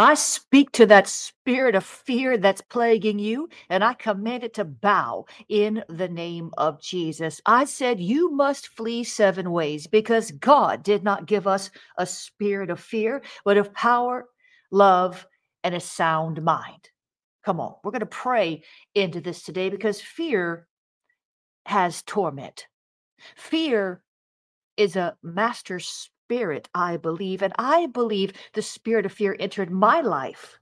I speak to that spirit of fear that's plaguing you, and I command it to bow in the name of Jesus. I said, You must flee seven ways because God did not give us a spirit of fear, but of power, love, and a sound mind. Come on, we're going to pray into this today because fear has torment. Fear is a master spirit, I believe. And I believe the spirit of fear entered my life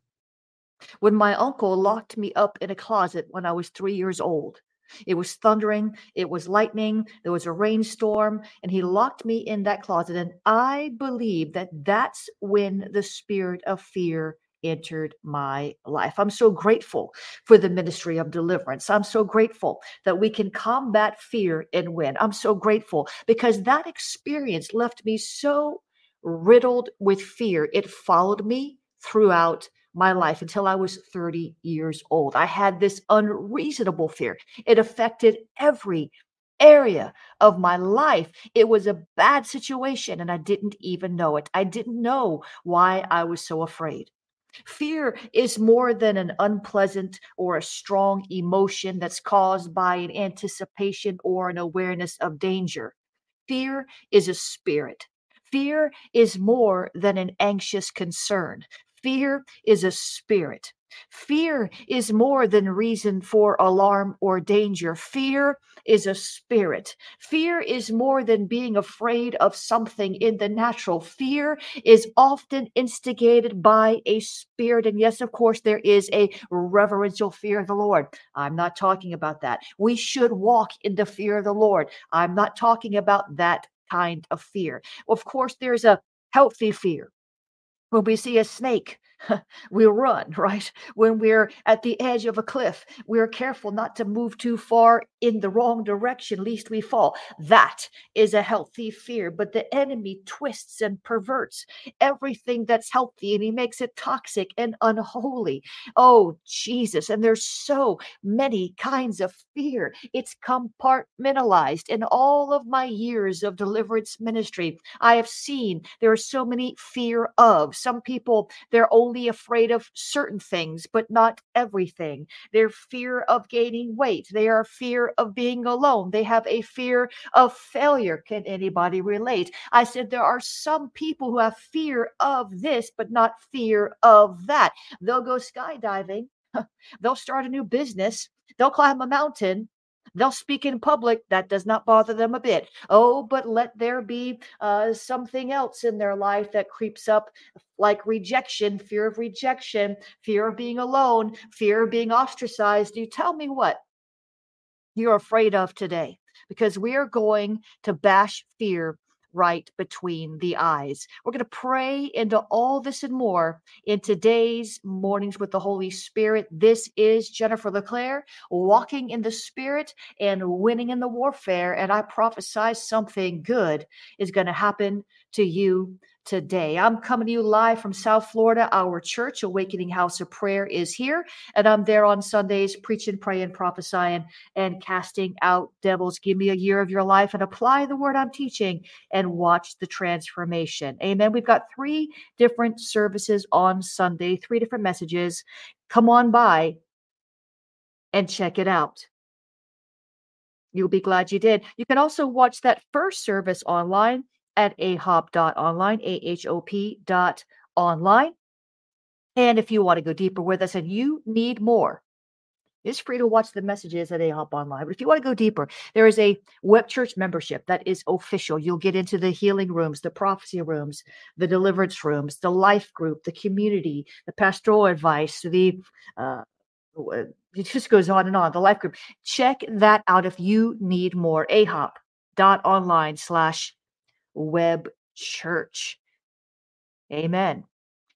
when my uncle locked me up in a closet when I was three years old. It was thundering, it was lightning, there was a rainstorm, and he locked me in that closet. And I believe that that's when the spirit of fear entered my life. I'm so grateful for the ministry of deliverance. I'm so grateful that we can combat fear and win. I'm so grateful because that experience left me so riddled with fear. It followed me throughout my life until I was 30 years old. I had this unreasonable fear. It affected every area of my life. It was a bad situation and I didn't even know it. I didn't know why I was so afraid. Fear is more than an unpleasant or a strong emotion that's caused by an anticipation or an awareness of danger. Fear is a spirit. Fear is more than an anxious concern. Fear is a spirit. Fear is more than reason for alarm or danger. Fear is a spirit. Fear is more than being afraid of something in the natural. Fear is often instigated by a spirit. And yes, of course, there is a reverential fear of the Lord. I'm not talking about that. We should walk in the fear of the Lord. I'm not talking about that kind of fear. Of course, there's a healthy fear. When we see a snake, we run, right? When we're at the edge of a cliff, we're careful not to move too far in the wrong direction, lest we fall. That is a healthy fear. But the enemy twists and perverts everything that's healthy and he makes it toxic and unholy. Oh, Jesus. And there's so many kinds of fear. It's compartmentalized. In all of my years of deliverance ministry, I have seen there are so many fear of. Some people, they're only afraid of certain things, but not everything. They're fear of gaining weight. They are fear of being alone. They have a fear of failure. Can anybody relate? I said there are some people who have fear of this, but not fear of that. They'll go skydiving, they'll start a new business, they'll climb a mountain, They'll speak in public. That does not bother them a bit. Oh, but let there be uh, something else in their life that creeps up, like rejection, fear of rejection, fear of being alone, fear of being ostracized. You tell me what? you're afraid of today because we are going to bash fear right between the eyes. We're going to pray into all this and more in today's Mornings with the Holy Spirit. This is Jennifer LeClaire, walking in the Spirit and winning in the warfare. And I prophesy something good is going to happen to you today. I'm coming to you live from South Florida. Our church, Awakening House of Prayer, is here, and I'm there on Sundays preaching, praying, prophesying, and casting out devils. Give me a year of your life and apply the word I'm teaching and watch the transformation. Amen. We've got three different services on Sunday, three different messages. Come on by and check it out. You'll be glad you did. You can also watch that first service online at ahop.online, A-H-O-P dot online. And if you want to go deeper with us and you need more, it's free to watch the messages at AHOP Online. But if you want to go deeper, there is a web church membership that is official. You'll get into the healing rooms, the prophecy rooms, the deliverance rooms, the life group, the community, the pastoral advice, the uh, it just goes on and on. The life group. Check that out if you need more. AHOP dot online slash Web Church. Amen.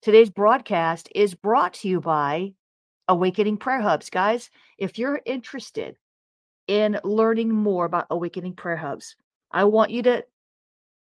Today's broadcast is brought to you by Awakening Prayer Hubs. Guys, if you're interested in learning more about Awakening Prayer Hubs, I want you to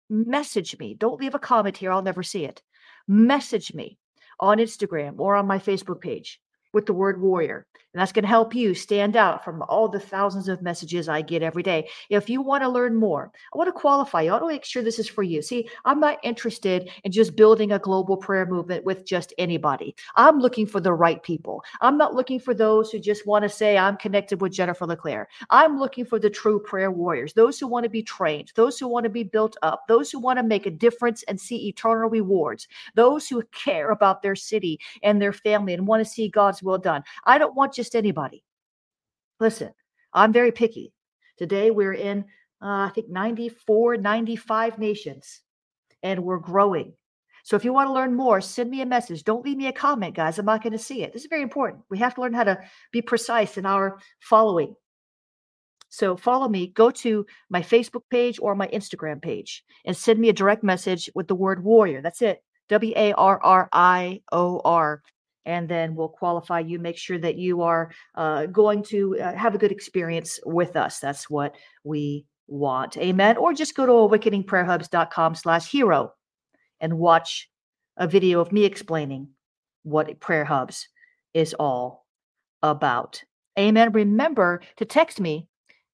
message me. Don't leave a comment here, I'll never see it. Message me on Instagram or on my Facebook page with the word warrior. And that's going to help you stand out from all the thousands of messages I get every day. If you want to learn more, I want to qualify you. I want to make sure this is for you. See, I'm not interested in just building a global prayer movement with just anybody. I'm looking for the right people. I'm not looking for those who just want to say, I'm connected with Jennifer LeClaire. I'm looking for the true prayer warriors, those who want to be trained, those who want to be built up, those who want to make a difference and see eternal rewards, those who care about their city and their family and want to see God's will done. I don't want just anybody. Listen, I'm very picky. Today we're in, uh, I think, 94, 95 nations, and we're growing. So if you want to learn more, send me a message. Don't leave me a comment, guys. I'm not going to see it. This is very important. We have to learn how to be precise in our following. So follow me, go to my Facebook page or my Instagram page and send me a direct message with the word warrior. That's it. W A R R I O R and then we'll qualify you make sure that you are uh, going to uh, have a good experience with us. That's what we want. Amen? Or just go to awakeningprayerhubs.com slash hero and watch a video of me explaining what prayer hubs is all about. Amen? Remember to text me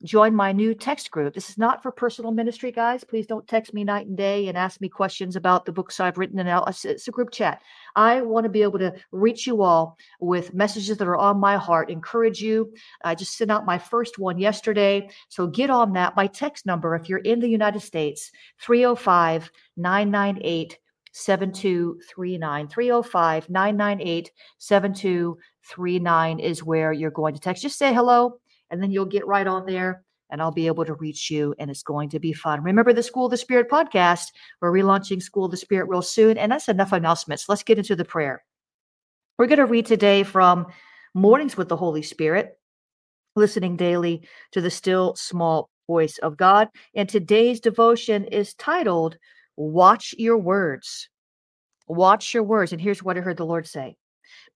join my new text group. This is not for personal ministry, guys. Please don't text me night and day and ask me questions about the books I've written. And it's a group chat. I want to be able to reach you all with messages that are on my heart, encourage you. I just sent out my first one yesterday. So get on that. My text number, if you're in the United States, 305 998 7239. 305 998 7239 is where you're going to text. Just say hello and then you'll get right on there and I'll be able to reach you and it's going to be fun. Remember the School of the Spirit podcast. We're relaunching School of the Spirit real soon. And that's enough announcements. Let's get into the prayer. We're going to read today from Mornings with the Holy Spirit, listening daily to the still small voice of God. And today's devotion is titled Watch Your Words. Watch your words. And here's what I heard the Lord say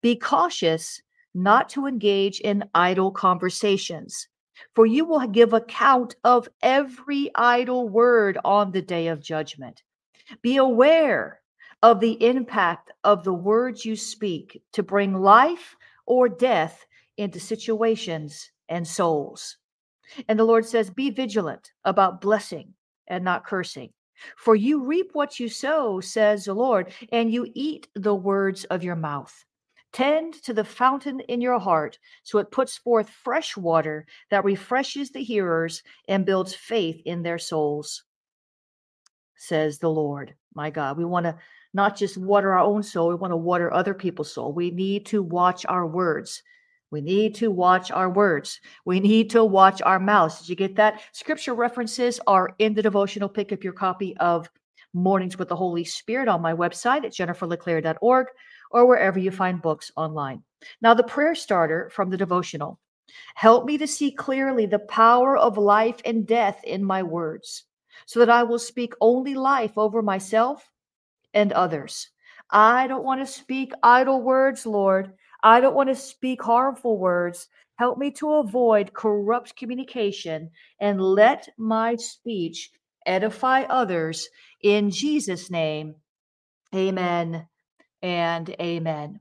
Be cautious not to engage in idle conversations, for you will give account of every idle word on the day of judgment. Be aware of the impact of the words you speak to bring life or death into situations and souls. And the Lord says, Be vigilant about blessing and not cursing. For you reap what you sow, says the Lord, and you eat the words of your mouth. Tend to the fountain in your heart so it puts forth fresh water that refreshes the hearers and builds faith in their souls, says the Lord. My God, we want to not just water our own soul, we want to water other people's soul. We need to watch our words. We need to watch our words. We need to watch our mouths. Did you get that? Scripture references are in the devotional. Pick up your copy of Mornings with the Holy Spirit on my website at jenniferleclaire.org or wherever you find books online. Now, the prayer starter from the devotional help me to see clearly the power of life and death in my words, so that I will speak only life over myself and others. I don't want to speak idle words, Lord. I don't want to speak harmful words. Help me to avoid corrupt communication and let my speech edify others. In Jesus' name, amen and amen.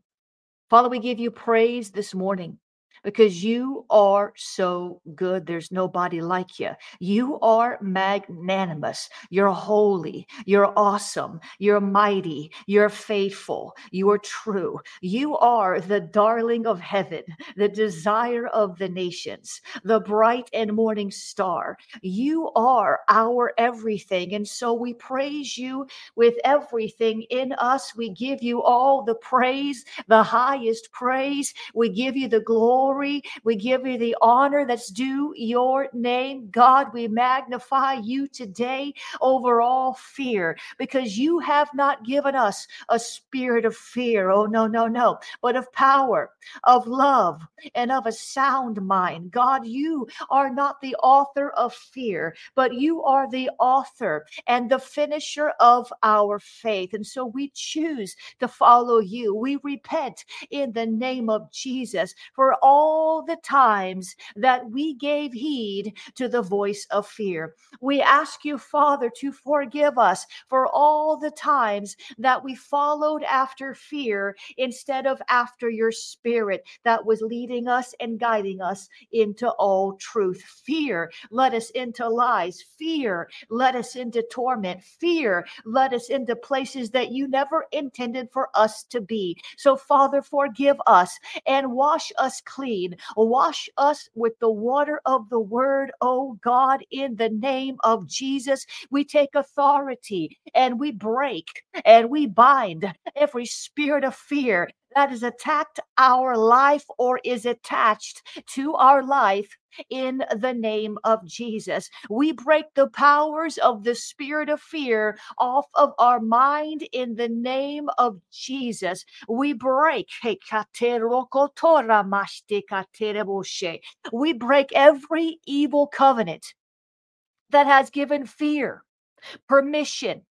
Father, we give you praise this morning because you are so good. There's nobody like you. You are magnanimous. You're holy. You're awesome. You're mighty. You're faithful. You are true. You are the darling of heaven, the desire of the nations, the bright and morning star. You are our everything. And so we praise you with everything in us. We give you all the praise, the highest praise. We give you the glory glory. We give you the honor that's due your name. God, we magnify you today over all fear because you have not given us a spirit of fear. Oh, no, no, no, but of power, of love, and of a sound mind. God, you are not the author of fear, but you are the author and the finisher of our faith. And so we choose to follow you. We repent in the name of Jesus for all all the times that we gave heed to the voice of fear. We ask you, Father, to forgive us for all the times that we followed after fear instead of after your spirit that was leading us and guiding us into all truth. Fear led us into lies. Fear led us into torment. Fear led us into places that you never intended for us to be. So, Father, forgive us and wash us clean. Wash us with the water of the word, oh God, in the name of Jesus. We take authority and we break and we bind every spirit of fear that has attacked our life or is attached to our life in the name of Jesus. We break the powers of the spirit of fear off of our mind in the name of Jesus. We break we break every evil covenant that has given fear permission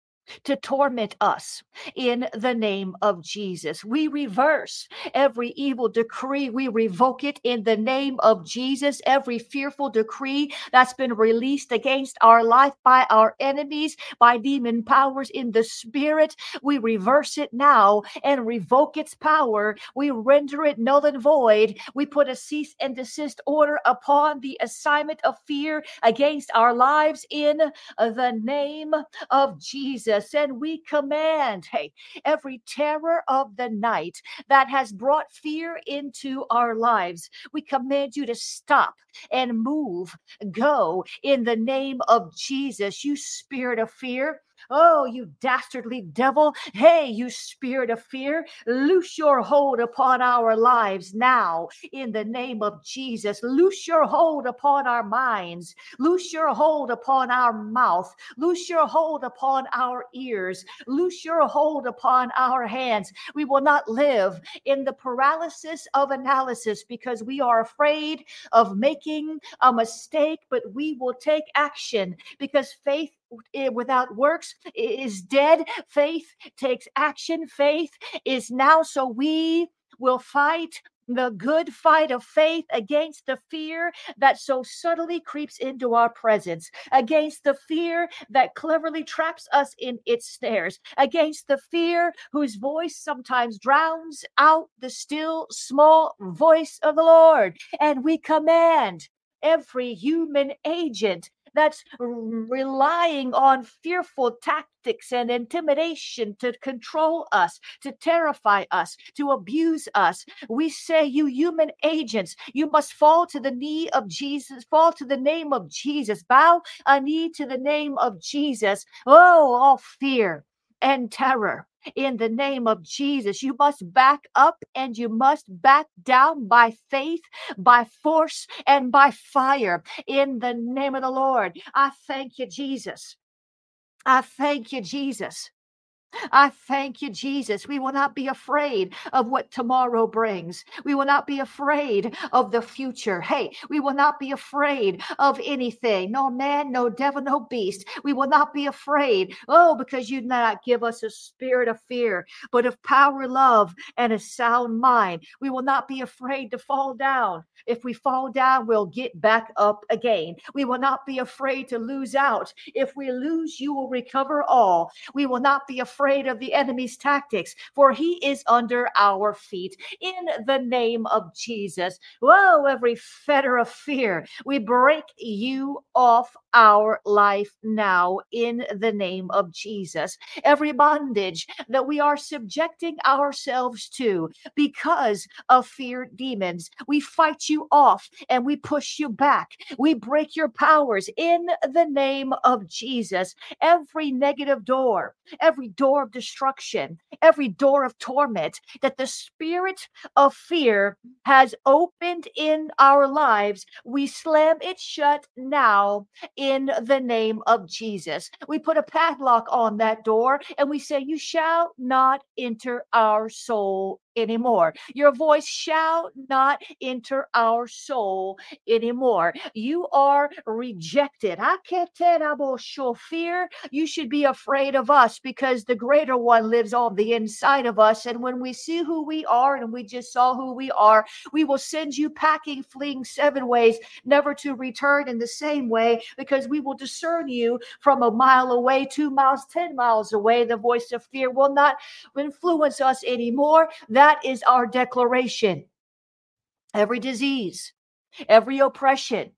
to torment us in the name of Jesus. We reverse every evil decree, we revoke it in the name of Jesus. Every fearful decree that's been released against our life by our enemies, by demon powers in the spirit, we reverse it now and revoke its power. We render it null and void. We put a cease and desist order upon the assignment of fear against our lives in the name of Jesus. And we command, hey, every terror of the night that has brought fear into our lives, we command you to stop and move, go in the name of Jesus. You spirit of fear, Oh, you dastardly devil. Hey, you spirit of fear, loose your hold upon our lives now in the name of Jesus. Loose your hold upon our minds. Loose your hold upon our mouth. Loose your hold upon our ears. Loose your hold upon our hands. We will not live in the paralysis of analysis because we are afraid of making a mistake, but we will take action because faith without works is dead. Faith takes action. Faith is now. So we will fight the good fight of faith against the fear that so subtly creeps into our presence, against the fear that cleverly traps us in its snares, against the fear whose voice sometimes drowns out the still small voice of the Lord. And we command every human agent that's relying on fearful tactics and intimidation to control us, to terrify us, to abuse us. We say, you human agents, you must fall to the knee of Jesus, fall to the name of Jesus, bow a knee to the name of Jesus. Oh, all fear and terror in the name of Jesus. You must back up and you must back down by faith, by force, and by fire in the name of the Lord. I thank you, Jesus. I thank you, Jesus. I thank you, Jesus. We will not be afraid of what tomorrow brings. We will not be afraid of the future. Hey, we will not be afraid of anything. No man, no devil, no beast. We will not be afraid. Oh, because you not give us a spirit of fear, but of power, love, and a sound mind. We will not be afraid to fall down. If we fall down, we'll get back up again. We will not be afraid to lose out. If we lose, you will recover all. We will not be afraid afraid of the enemy's tactics, for he is under our feet. In the name of Jesus, whoa, every fetter of fear, we break you off our life now in the name of Jesus. Every bondage that we are subjecting ourselves to because of fear demons, we fight you off and we push you back. We break your powers in the name of Jesus. Every negative door, every door of destruction, every door of torment that the spirit of fear has opened in our lives, we slam it shut now in the name of Jesus. We put a padlock on that door and we say, You shall not enter our soul anymore. Your voice shall not enter our soul anymore. You are rejected. Fear, you should be afraid of us because the greater one lives on the inside of us. And when we see who we are and we just saw who we are, we will send you packing, fleeing seven ways, never to return in the same way, because we will discern you from a mile away, two miles, 10 miles away. The voice of fear will not influence us anymore. That is our declaration. Every disease, every oppression,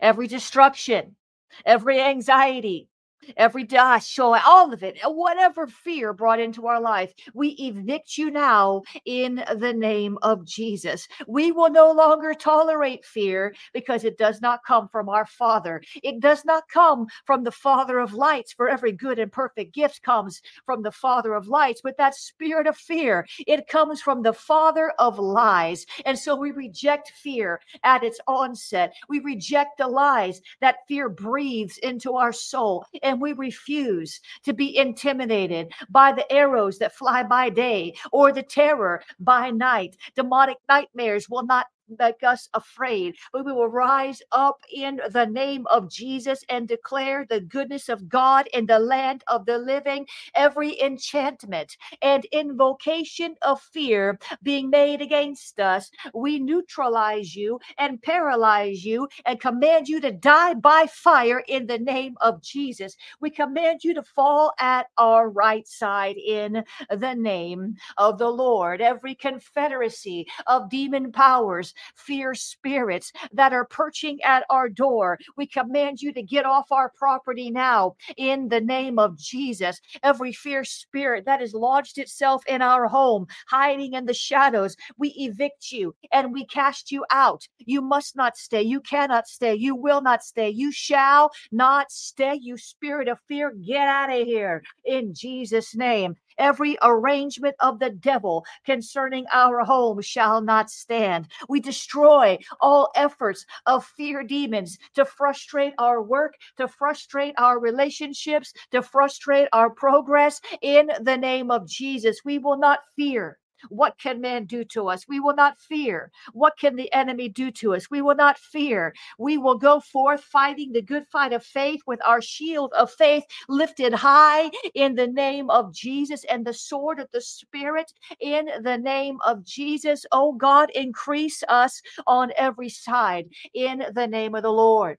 every destruction, every anxiety, every dash, show all of it, uh, whatever fear brought into our life, we evict you now in the name of Jesus. We will no longer tolerate fear because it does not come from our Father. It does not come from the Father of lights, for every good and perfect gift comes from the Father of lights. But that spirit of fear, it comes from the Father of lies. And so we reject fear at its onset. We reject the lies that fear breathes into our soul. And and we refuse to be intimidated by the arrows that fly by day or the terror by night. Demonic nightmares will not make us afraid, but we will rise up in the name of Jesus and declare the goodness of God in the land of the living. Every enchantment and invocation of fear being made against us, we neutralize you and paralyze you and command you to die by fire in the name of Jesus. We command you to fall at our right side in the name of the Lord. Every confederacy of demon powers fear spirits that are perching at our door. We command you to get off our property now in the name of Jesus. Every fear spirit that has lodged itself in our home, hiding in the shadows, we evict you and we cast you out. You must not stay. You cannot stay. You will not stay. You shall not stay. You spirit of fear, get out of here in Jesus' name. Every arrangement of the devil concerning our home shall not stand. We destroy all efforts of fear demons to frustrate our work, to frustrate our relationships, to frustrate our progress in the name of Jesus. We will not fear. What can man do to us? We will not fear. What can the enemy do to us? We will not fear. We will go forth fighting the good fight of faith with our shield of faith lifted high in the name of Jesus and the sword of the Spirit in the name of Jesus. Oh God, increase us on every side in the name of the Lord.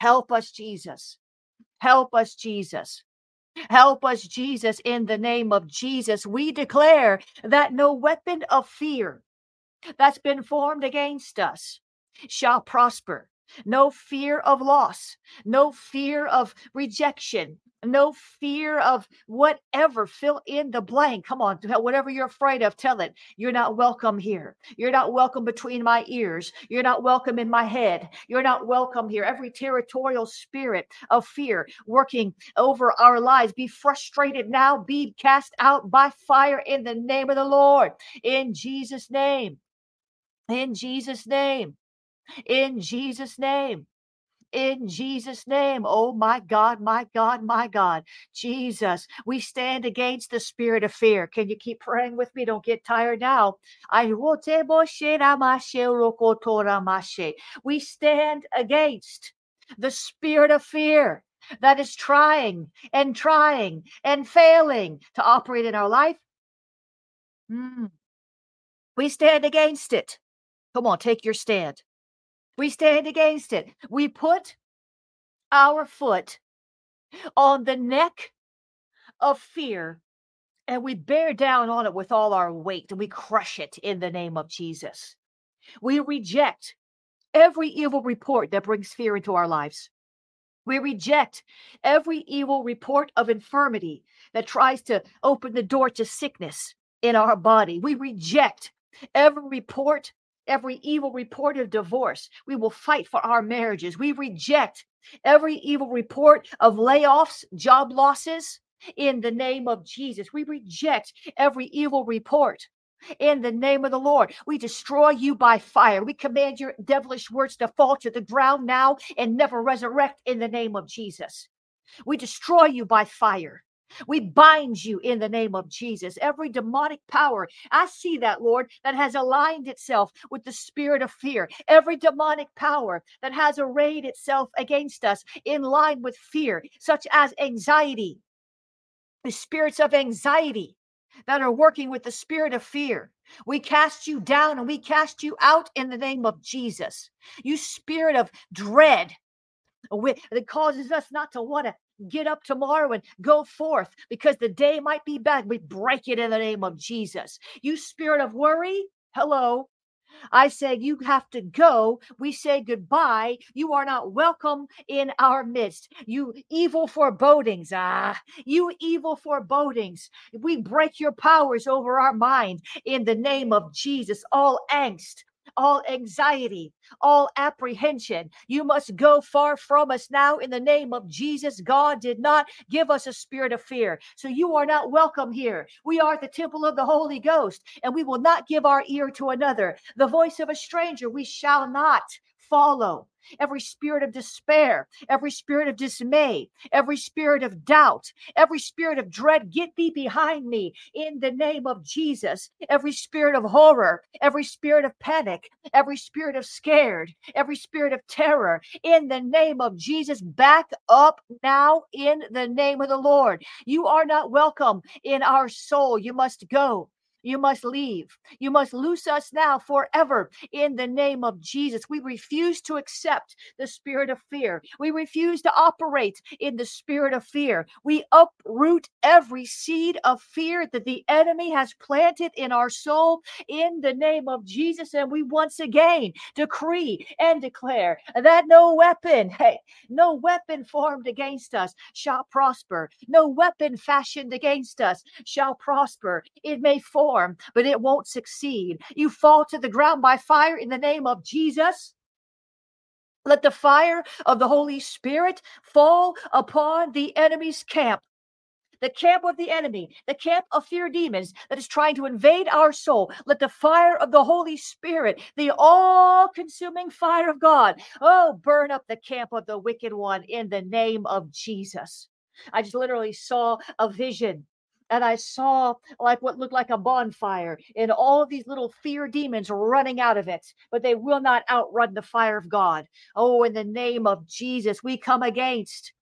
Help us, Jesus. Help us, Jesus. Help us, Jesus, in the name of Jesus. We declare that no weapon of fear that's been formed against us shall prosper. No fear of loss, no fear of rejection, no fear of whatever. Fill in the blank. Come on, whatever you're afraid of, tell it. You're not welcome here. You're not welcome between my ears. You're not welcome in my head. You're not welcome here. Every territorial spirit of fear working over our lives be frustrated now, be cast out by fire in the name of the Lord. In Jesus' name. In Jesus' name. In Jesus' name in Jesus' name. Oh my God, my God, my God. Jesus, we stand against the spirit of fear. Can you keep praying with me? Don't get tired now. We stand against the spirit of fear that is trying and trying and failing to operate in our life. Mm. We stand against it. Come on, take your stand. We stand against it. We put our foot on the neck of fear and we bear down on it with all our weight and we crush it in the name of Jesus. We reject every evil report that brings fear into our lives. We reject every evil report of infirmity that tries to open the door to sickness in our body. We reject every report every evil report of divorce. We will fight for our marriages. We reject every evil report of layoffs, job losses in the name of Jesus. We reject every evil report. In the name of the Lord, we destroy you by fire. We command your devilish words to fall to the ground now and never resurrect in the name of Jesus. We destroy you by fire. We bind you in the name of Jesus. Every demonic power, I see that, Lord, that has aligned itself with the spirit of fear. Every demonic power that has arrayed itself against us in line with fear, such as anxiety, the spirits of anxiety that are working with the spirit of fear. We cast you down and we cast you out in the name of Jesus. You spirit of dread that causes us not to want to get up tomorrow and go forth because the day might be bad. We break it in the name of Jesus. You spirit of worry, hello. I say you have to go. We say goodbye. You are not welcome in our midst. You evil forebodings. Ah, you evil forebodings. We break your powers over our mind in the name of Jesus. All angst, all anxiety, all apprehension. You must go far from us now in the name of Jesus. God did not give us a spirit of fear. So you are not welcome here. We are the temple of the Holy Ghost, and we will not give our ear to another. The voice of a stranger we shall not follow every spirit of despair, every spirit of dismay, every spirit of doubt, every spirit of dread, get thee behind me in the name of Jesus. Every spirit of horror, every spirit of panic, every spirit of scared, every spirit of terror, in the name of Jesus, back up now in the name of the Lord. You are not welcome in our soul. You must go. You must leave. You must loose us now forever in the name of Jesus. We refuse to accept the spirit of fear. We refuse to operate in the spirit of fear. We uproot every seed of fear that the enemy has planted in our soul in the name of Jesus. And we once again decree and declare that no weapon, hey, no weapon formed against us shall prosper. No weapon fashioned against us shall prosper. It may form form, but it won't succeed. You fall to the ground by fire in the name of Jesus. Let the fire of the Holy Spirit fall upon the enemy's camp the camp of the enemy, the camp of fear demons that is trying to invade our soul. Let the fire of the Holy Spirit, the all consuming fire of God, oh, burn up the camp of the wicked one in the name of Jesus. I just literally saw a vision and I saw like what looked like a bonfire and all these little fear demons running out of it, but they will not outrun the fire of God. Oh, in the name of Jesus, we come against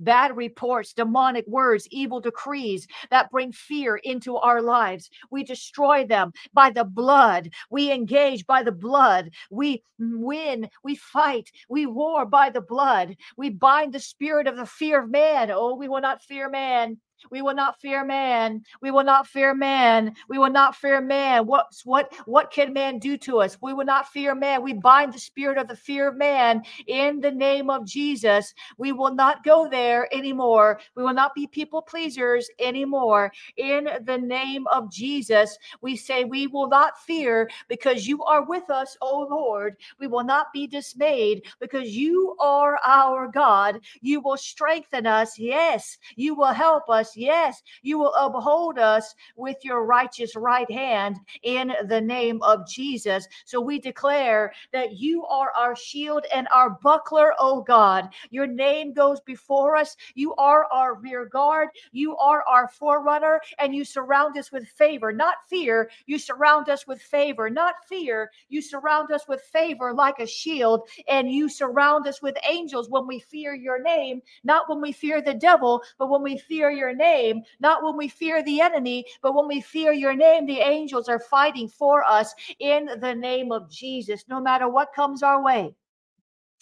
bad reports, demonic words, evil decrees that bring fear into our lives. We destroy them by the blood. We engage by the blood. We win. We fight. We war by the blood. We bind the spirit of the fear of man. Oh, we will not fear man. We will not fear man. We will not fear man. We will not fear man. What what what can man do to us? We will not fear man. We bind the spirit of the fear of man in the name of Jesus. We will not go there anymore. We will not be people pleasers anymore. In the name of Jesus, we say we will not fear because you are with us, O Lord. We will not be dismayed because you are our God. You will strengthen us. Yes, you will help us us. Yes, you will uphold us with your righteous right hand in the name of Jesus. So we declare that you are our shield and our buckler, oh God. Your name goes before us. You are our rear guard. You are our forerunner, and you surround us with favor, not fear. You surround us with favor, not fear. You surround us with favor like a shield, and you surround us with angels when we fear your name, not when we fear the devil, but when we fear your name, not when we fear the enemy, but when we fear your name, the angels are fighting for us in the name of Jesus. No matter what comes our way,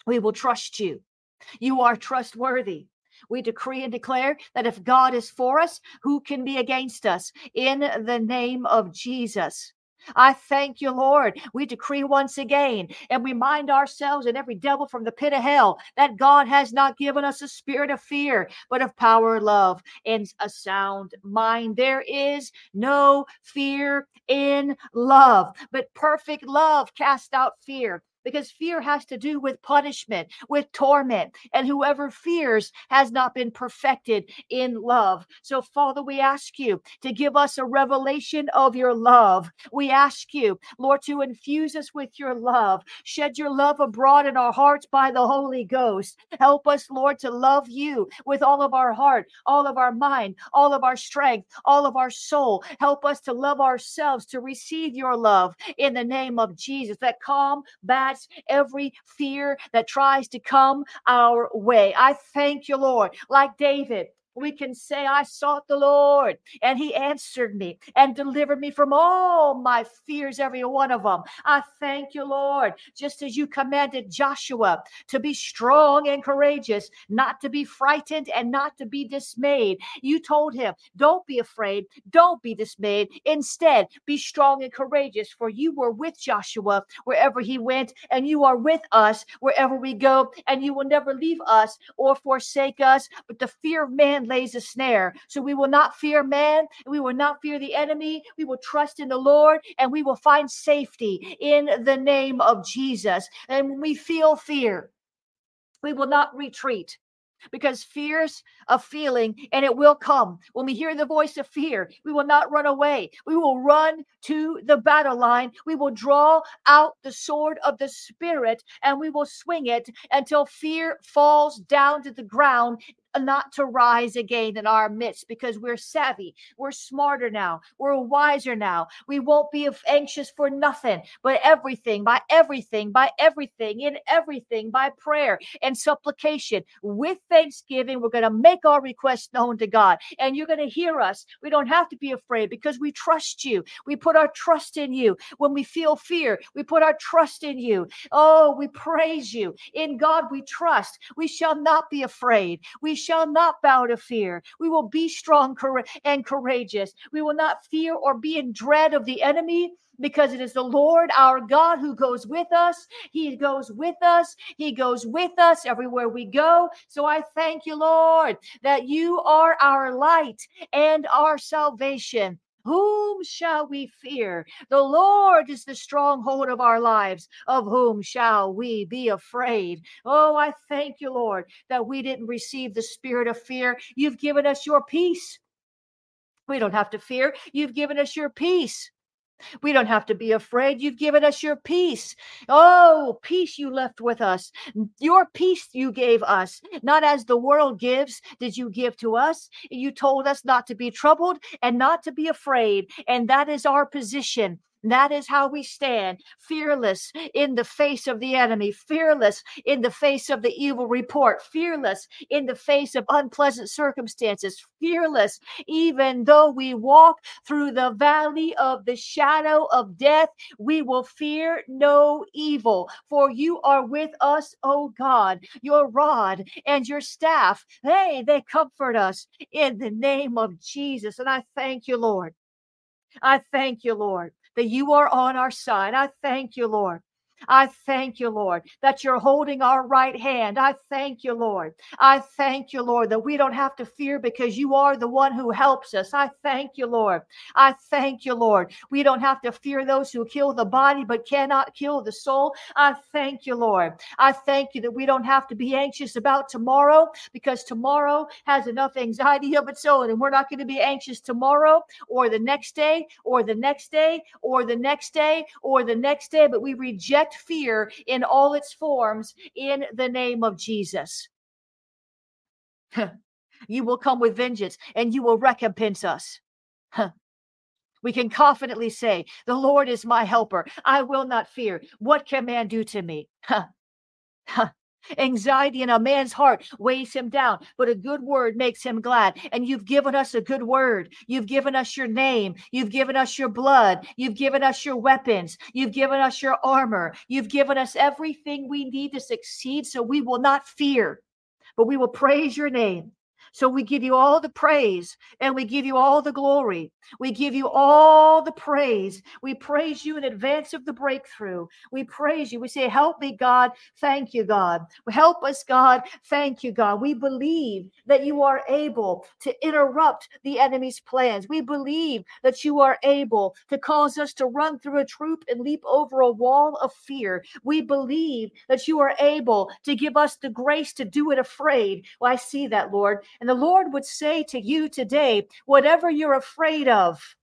we will trust you. You are trustworthy. We decree and declare that if God is for us, who can be against us? In the name of Jesus. I thank you, Lord. We decree once again and remind ourselves and every devil from the pit of hell that God has not given us a spirit of fear, but of power, love, and a sound mind. There is no fear in love, but perfect love cast out fear. Because fear has to do with punishment, with torment. And whoever fears has not been perfected in love. So, Father, we ask you to give us a revelation of your love. We ask you, Lord, to infuse us with your love. Shed your love abroad in our hearts by the Holy Ghost. Help us, Lord, to love you with all of our heart, all of our mind, all of our strength, all of our soul. Help us to love ourselves, to receive your love in the name of Jesus that every fear that tries to come our way. I thank you, Lord, like David we can say, I sought the Lord and he answered me and delivered me from all my fears, every one of them. I thank you, Lord, just as you commanded Joshua to be strong and courageous, not to be frightened and not to be dismayed. You told him, Don't be afraid, don't be dismayed. Instead, be strong and courageous, for you were with Joshua wherever he went, and you are with us wherever we go, and you will never leave us or forsake us. But the fear of man lays a snare. So we will not fear man, we will not fear the enemy. We will trust in the Lord and we will find safety in the name of Jesus. And when we feel fear, we will not retreat because fear's a feeling and it will come. When we hear the voice of fear, we will not run away. We will run to the battle line. We will draw out the sword of the Spirit and we will swing it until fear falls down to the ground Uh, not to rise again in our midst because we're savvy, we're smarter now, we're wiser now. We won't be anxious for nothing, but everything, by everything, by everything, in everything, by prayer and supplication with thanksgiving. We're going to make our requests known to God, and you're going to hear us. We don't have to be afraid because we trust you. We put our trust in you. When we feel fear, we put our trust in you. Oh, we praise you. In God we trust. We shall not be afraid. We shall not bow to fear. We will be strong and courageous. We will not fear or be in dread of the enemy because it is the Lord our God who goes with us. He goes with us. He goes with us everywhere we go. So I thank you, Lord, that you are our light and our salvation. Whom shall we fear? The Lord is the stronghold of our lives. Of whom shall we be afraid? Oh, I thank you, Lord, that we didn't receive the spirit of fear. You've given us your peace. We don't have to fear. You've given us your peace. We don't have to be afraid. You've given us your peace. Oh, peace you left with us. Your peace you gave us. Not as the world gives, did you give to us. You told us not to be troubled and not to be afraid. And that is our position. That is how we stand, fearless in the face of the enemy, fearless in the face of the evil report, fearless in the face of unpleasant circumstances, fearless even though we walk through the valley of the shadow of death, we will fear no evil, for you are with us, O God. Your rod and your staff, hey, they comfort us in the name of Jesus. And I thank you, Lord. I thank you, Lord that you are on our side. I thank you, Lord. I thank you, Lord, that you're holding our right hand. I thank you, Lord. I thank you, Lord, that we don't have to fear because you are the one who helps us. I thank you, Lord. I thank you, Lord. We don't have to fear those who kill the body but cannot kill the soul. I thank you, Lord. I thank you that we don't have to be anxious about tomorrow because tomorrow has enough anxiety of its own, and we're not going to be anxious tomorrow or the next day or the next day or the next day or the next day, but we reject fear in all its forms in the name of Jesus. you will come with vengeance and you will recompense us. we can confidently say, The Lord is my helper. I will not fear. What can man do to me? Anxiety in a man's heart weighs him down, but a good word makes him glad. And you've given us a good word. You've given us your name. You've given us your blood. You've given us your weapons. You've given us your armor. You've given us everything we need to succeed. So we will not fear, but we will praise your name. So we give you all the praise and we give you all the glory. We give you all the praise. We praise you in advance of the breakthrough. We praise you. We say, Help me, God. Thank you, God. Help us, God. Thank you, God. We believe that you are able to interrupt the enemy's plans. We believe that you are able to cause us to run through a troop and leap over a wall of fear. We believe that you are able to give us the grace to do it afraid. Well, I see that, Lord. And the Lord would say to you today, whatever you're afraid of,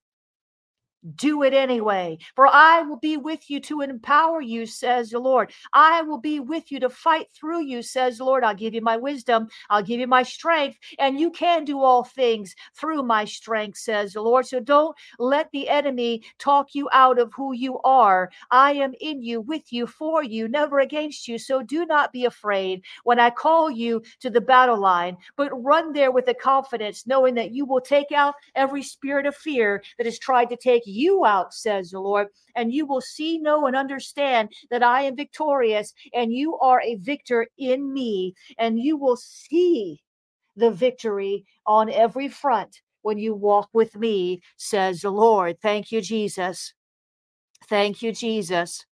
do it anyway. For I will be with you to empower you, says the Lord. I will be with you to fight through you, says the Lord. I'll give you my wisdom, I'll give you my strength, and you can do all things through my strength, says the Lord. So don't let the enemy talk you out of who you are. I am in you, with you, for you, never against you. So do not be afraid when I call you to the battle line, but run there with the confidence, knowing that you will take out every spirit of fear that has tried to take you out, says the Lord, and you will see, know, and understand that I am victorious and you are a victor in me, and you will see the victory on every front when you walk with me, says the Lord. Thank you, Jesus. Thank you, Jesus.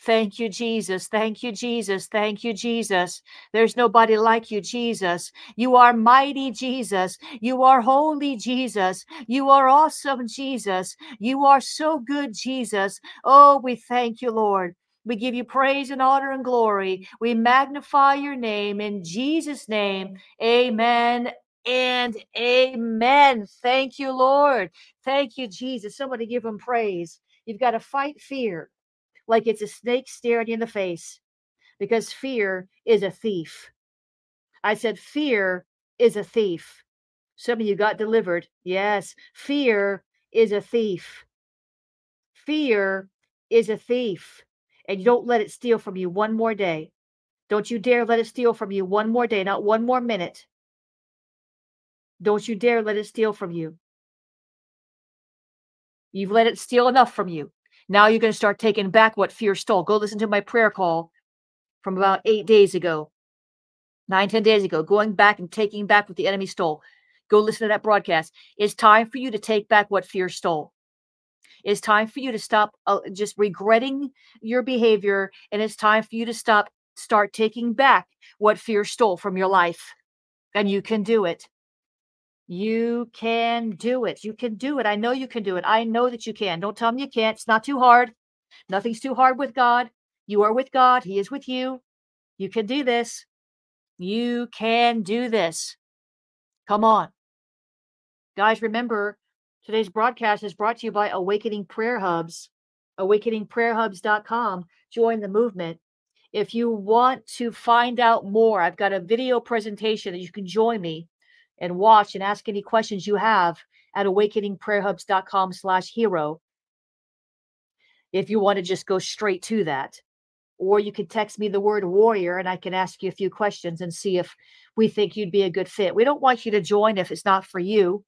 Thank you, Jesus. Thank you, Jesus. Thank you, Jesus. There's nobody like you, Jesus. You are mighty, Jesus. You are holy, Jesus. You are awesome, Jesus. You are so good, Jesus. Oh, we thank you, Lord. We give you praise and honor and glory. We magnify your name in Jesus' name. Amen and amen. Thank you, Lord. Thank you, Jesus. Somebody give him praise. You've got to fight fear like it's a snake staring you in the face because fear is a thief. I said, fear is a thief. Some of you got delivered. Yes, fear is a thief. Fear is a thief. And you don't let it steal from you one more day. Don't you dare let it steal from you one more day, not one more minute. Don't you dare let it steal from you. You've let it steal enough from you. Now you're going to start taking back what fear stole. Go listen to my prayer call from about eight days ago, nine, ten days ago, going back and taking back what the enemy stole. Go listen to that broadcast. It's time for you to take back what fear stole. It's time for you to stop uh, just regretting your behavior, and it's time for you to stop, start taking back what fear stole from your life. And you can do it. You can do it. You can do it. I know you can do it. I know that you can. Don't tell me you can't. It's not too hard. Nothing's too hard with God. You are with God. He is with you. You can do this. You can do this. Come on. Guys, remember today's broadcast is brought to you by Awakening Prayer Hubs, awakeningprayerhubs.com. Join the movement. If you want to find out more, I've got a video presentation that you can join me and watch and ask any questions you have at awakeningprayerhubs.com slash hero if you want to just go straight to that. Or you could text me the word warrior and i can ask you a few questions and see if we think you'd be a good fit. We don't want you to join if it's not for you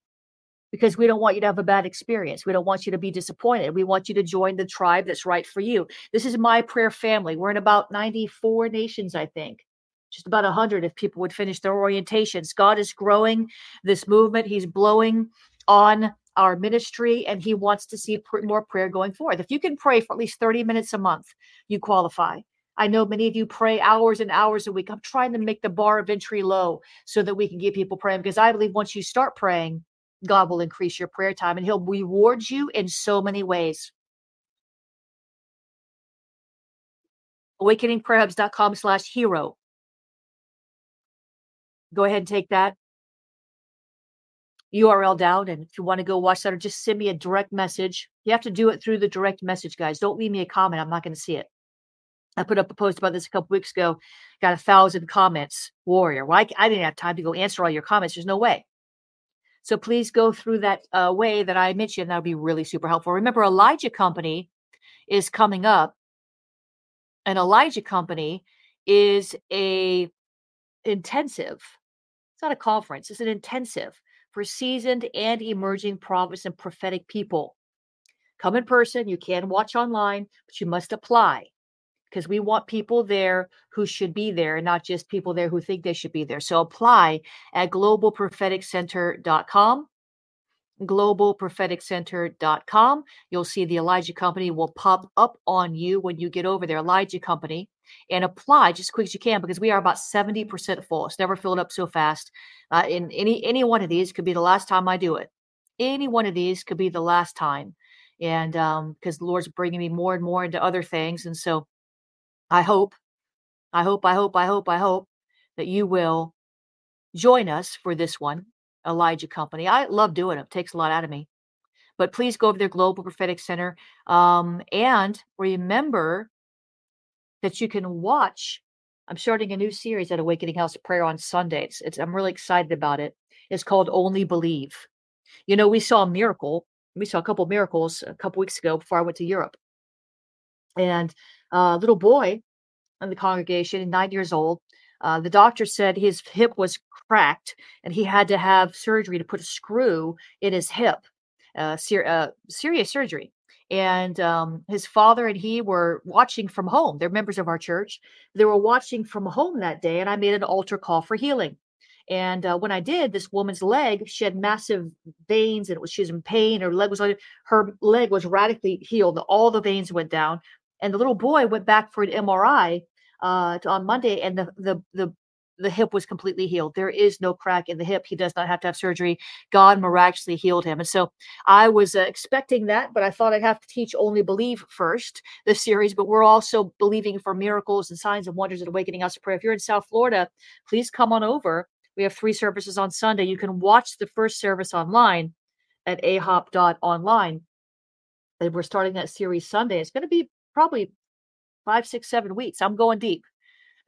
because we don't want you to have a bad experience. We don't want you to be disappointed. We want you to join the tribe that's right for you. This is my prayer family. We're in about 94 nations i think just about 100 if people would finish their orientations. God is growing this movement. He's blowing on our ministry and he wants to see more prayer going forth. If you can pray for at least 30 minutes a month, you qualify. I know many of you pray hours and hours a week. I'm trying to make the bar of entry low so that we can get people praying because I believe once you start praying, God will increase your prayer time and he'll reward you in so many ways. awakeningprayerhubs.com slash hero go ahead and take that URL down. And if you want to go watch that or just send me a direct message, you have to do it through the direct message, guys. Don't leave me a comment. I'm not going to see it. I put up a post about this a couple weeks ago, got a thousand comments, warrior. Well, I, I, didn't have time to go answer all your comments. There's no way. So please go through that uh, way that I mentioned. That would be really super helpful. Remember, Elijah Company is coming up. An Elijah Company is a intensive it's not a conference, it's an intensive for seasoned and emerging prophets and prophetic people. Come in person, you can watch online, but you must apply. because we want people there who should be there not just people there who think they should be there. So apply at globalpropheticcenter.com globalpropheticcenter.com. You'll see the Elijah Company will pop up on you when you get over there, Elijah Company, and apply just as quick as you can because we are about 70% full. It's never filled up so fast. Uh, in any any one of these could be the last time I do it. Any one of these could be the last time. And um, because the Lord's bringing me more and more into other things. And so I hope, I hope, I hope, I hope, I hope that you will join us for this one, Elijah Company. I love doing it. it takes a lot out of me. But please go over there, Global Prophetic Center. Um, and remember that you can watch. I'm starting a new series at Awakening House of Prayer on Sundays. It's, I'm really excited about it. It's called Only Believe. You know, we saw a miracle. We saw a couple miracles a couple weeks ago before I went to Europe. And uh, little boy in the congregation, nine years old. Uh, the doctor said his hip was cracked and he had to have surgery to put a screw in his hip, uh, ser- uh, serious surgery. And um, his father and he were watching from home. They're members of our church. They were watching from home that day, and I made an altar call for healing. And uh, when I did, this woman's leg, she had massive veins and it was, she was in pain. Her leg was, her leg was radically healed. All the veins went down and the little boy went back for an MRI uh, to, on Monday, and the the the the hip was completely healed. There is no crack in the hip. He does not have to have surgery. God miraculously healed him. And so I was uh, expecting that, but I thought I'd have to teach only believe first this series. But we're also believing for miracles and signs and wonders and Awakening House of Prayer. If you're in South Florida, please come on over. We have three services on Sunday. You can watch the first service online at ahop.online. And we're starting that series Sunday. It's going to be probably five, six, seven weeks. I'm going deep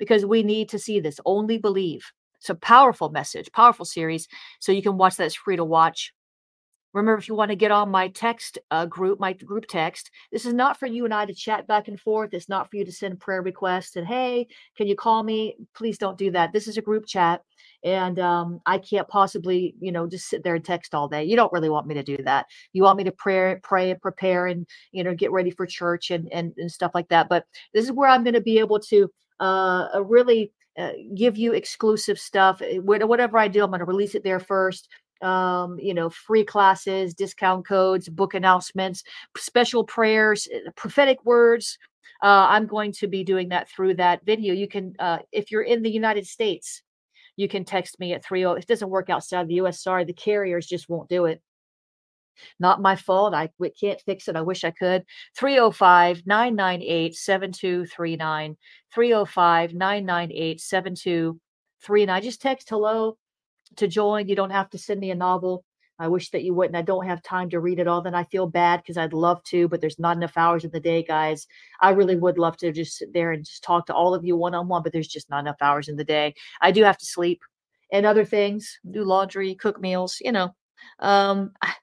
because we need to see this. Only believe. It's a powerful message, powerful series. So you can watch that. It's free to watch. Remember, if you want to get on my text uh, group, my group text, this is not for you and I to chat back and forth. It's not for you to send prayer requests and, hey, can you call me? Please don't do that. This is a group chat. And um, I can't possibly, you know, just sit there and text all day. You don't really want me to do that. You want me to pray, pray and prepare and, you know, get ready for church and, and, and stuff like that. But this is where I'm going to be able to uh, really uh, give you exclusive stuff. Whatever I do, I'm going to release it there first um, you know, free classes, discount codes, book announcements, special prayers, eh, prophetic words. Uh, I'm going to be doing that through that video. You can, uh, if you're in the United States, you can text me at 30. It doesn't work outside the US. Sorry, the carriers just won't do it. Not my fault. I can't fix it. I wish I could. 305 998 7239. 305 998 7239. Just text hello to join. You don't have to send me a novel. I wish that you wouldn't. I don't have time to read it all. Then I feel bad because I'd love to, but there's not enough hours in the day, guys. I really would love to just sit there and just talk to all of you one on one, but there's just not enough hours in the day. I do have to sleep and other things, do laundry, cook meals, you know. Um, I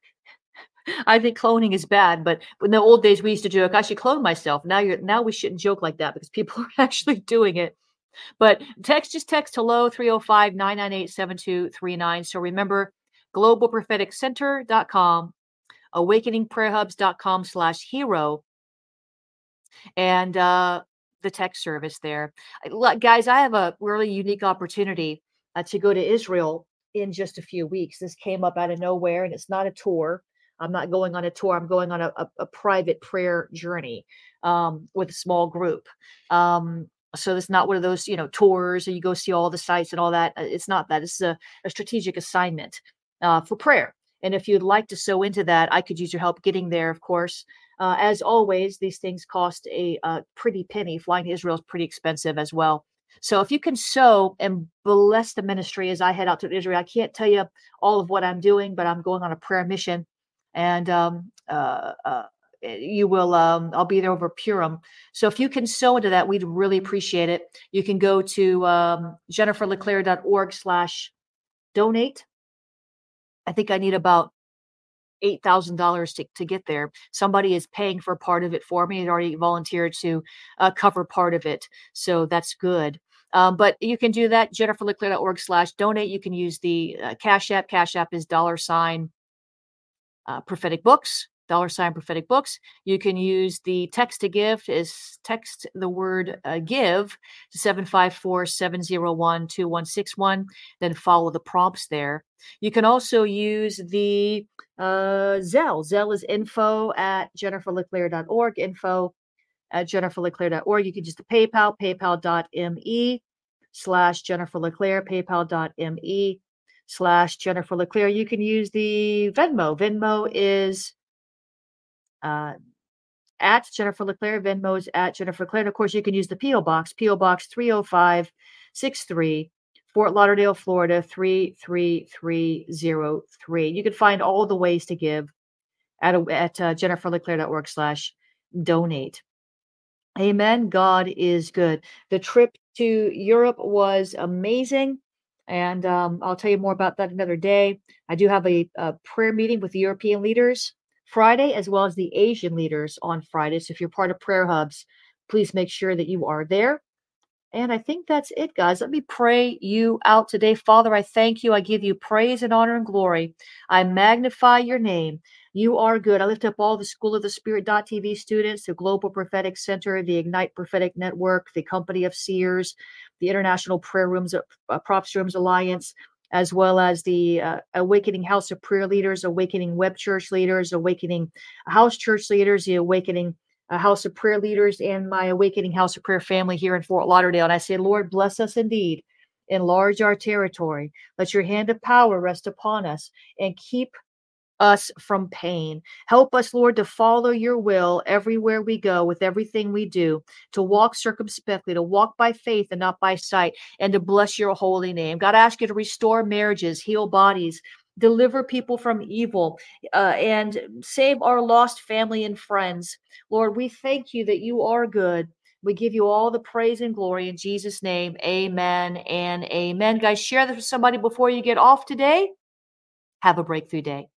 think cloning is bad, but in the old days we used to joke, I should clone myself. Now you're now we shouldn't joke like that because people are actually doing it. But text, just text hello 305 998 7239. So remember, globalpropheticcenter.com, awakeningprayerhubs.com slash hero, and uh, the text service there. Guys, I have a really unique opportunity uh, to go to Israel in just a few weeks. This came up out of nowhere, and it's not a tour. I'm not going on a tour. I'm going on a, a, a private prayer journey um, with a small group. Um, so it's not one of those, you know, tours or you go see all the sites and all that. Uh, it's not that. It's a, a strategic assignment uh, for prayer. And if you'd like to sow into that, I could use your help getting there, of course. Uh, as always, these things cost a, a pretty penny. Flying to Israel is pretty expensive as well. So if you can sow and bless the ministry as I head out to Israel, I can't tell you all of what I'm doing, but I'm going on a prayer mission. And um, uh, uh, you will um, i'll be there over purim. So if you can sow into that we'd really appreciate it. You can go to um, jenniferleclaire.org slash donate. I think i need about $8000 to, to get there. Somebody is paying for part of it for me. And already volunteered to uh, cover part of it so that's good. Um, but you can do that jenniferleclaire.org slash donate. You can use the uh, cash app. Cash app is dollar sign uh, prophetic books dollar sign prophetic books. You can use the text to give is text the word uh, give to 754 701 2161, then follow the prompts there. You can also use the uh, Zelle. Zelle is info at jenniferleclaire.org, info at jenniferleclaire.org. You can just the PayPal, paypal.me slash Jennifer LeClaire, paypal.me slash Jennifer LeClaire. You can use the Venmo. Venmo is uh, at Jennifer LeClaire. Venmo is at Jennifer LeClaire. And of course, you can use the P.O. Box, P.O. Box 30563, Fort Lauderdale, Florida 33303. You can find all the ways to give at, at uh, jenniferleclaire.org slash donate. Amen. God is good. The trip to Europe was amazing. And um, I'll tell you more about that another day. I do have a, a, prayer meeting with the European leaders Friday, as well as the Asian leaders on Friday. So if you're part of Prayer Hubs, please make sure that you are there. And I think that's it, guys. Let me pray you out today. Father, I thank you. I give you praise and honor and glory. I magnify your name. You are good. I lift up all the School of the Spirit.tv students, the Global Prophetic Center, the Ignite Prophetic Network, the Company of Seers, the International Prayer Rooms, uh, Props Rooms Alliance, as well as the uh, Awakening House of Prayer leaders, Awakening Web Church leaders, Awakening House Church leaders, the Awakening uh, House of Prayer leaders, and my Awakening House of Prayer family here in Fort Lauderdale. And I say, Lord, bless us indeed. Enlarge our territory. Let your hand of power rest upon us and keep us from pain. Help us, Lord, to follow your will everywhere we go with everything we do, to walk circumspectly, to walk by faith and not by sight, and to bless your holy name. God, I ask you to restore marriages, heal bodies, deliver people from evil, uh, and save our lost family and friends. Lord, we thank you that you are good. We give you all the praise and glory in Jesus' name. Amen and amen. Guys, share this with somebody before you get off today. Have a breakthrough day.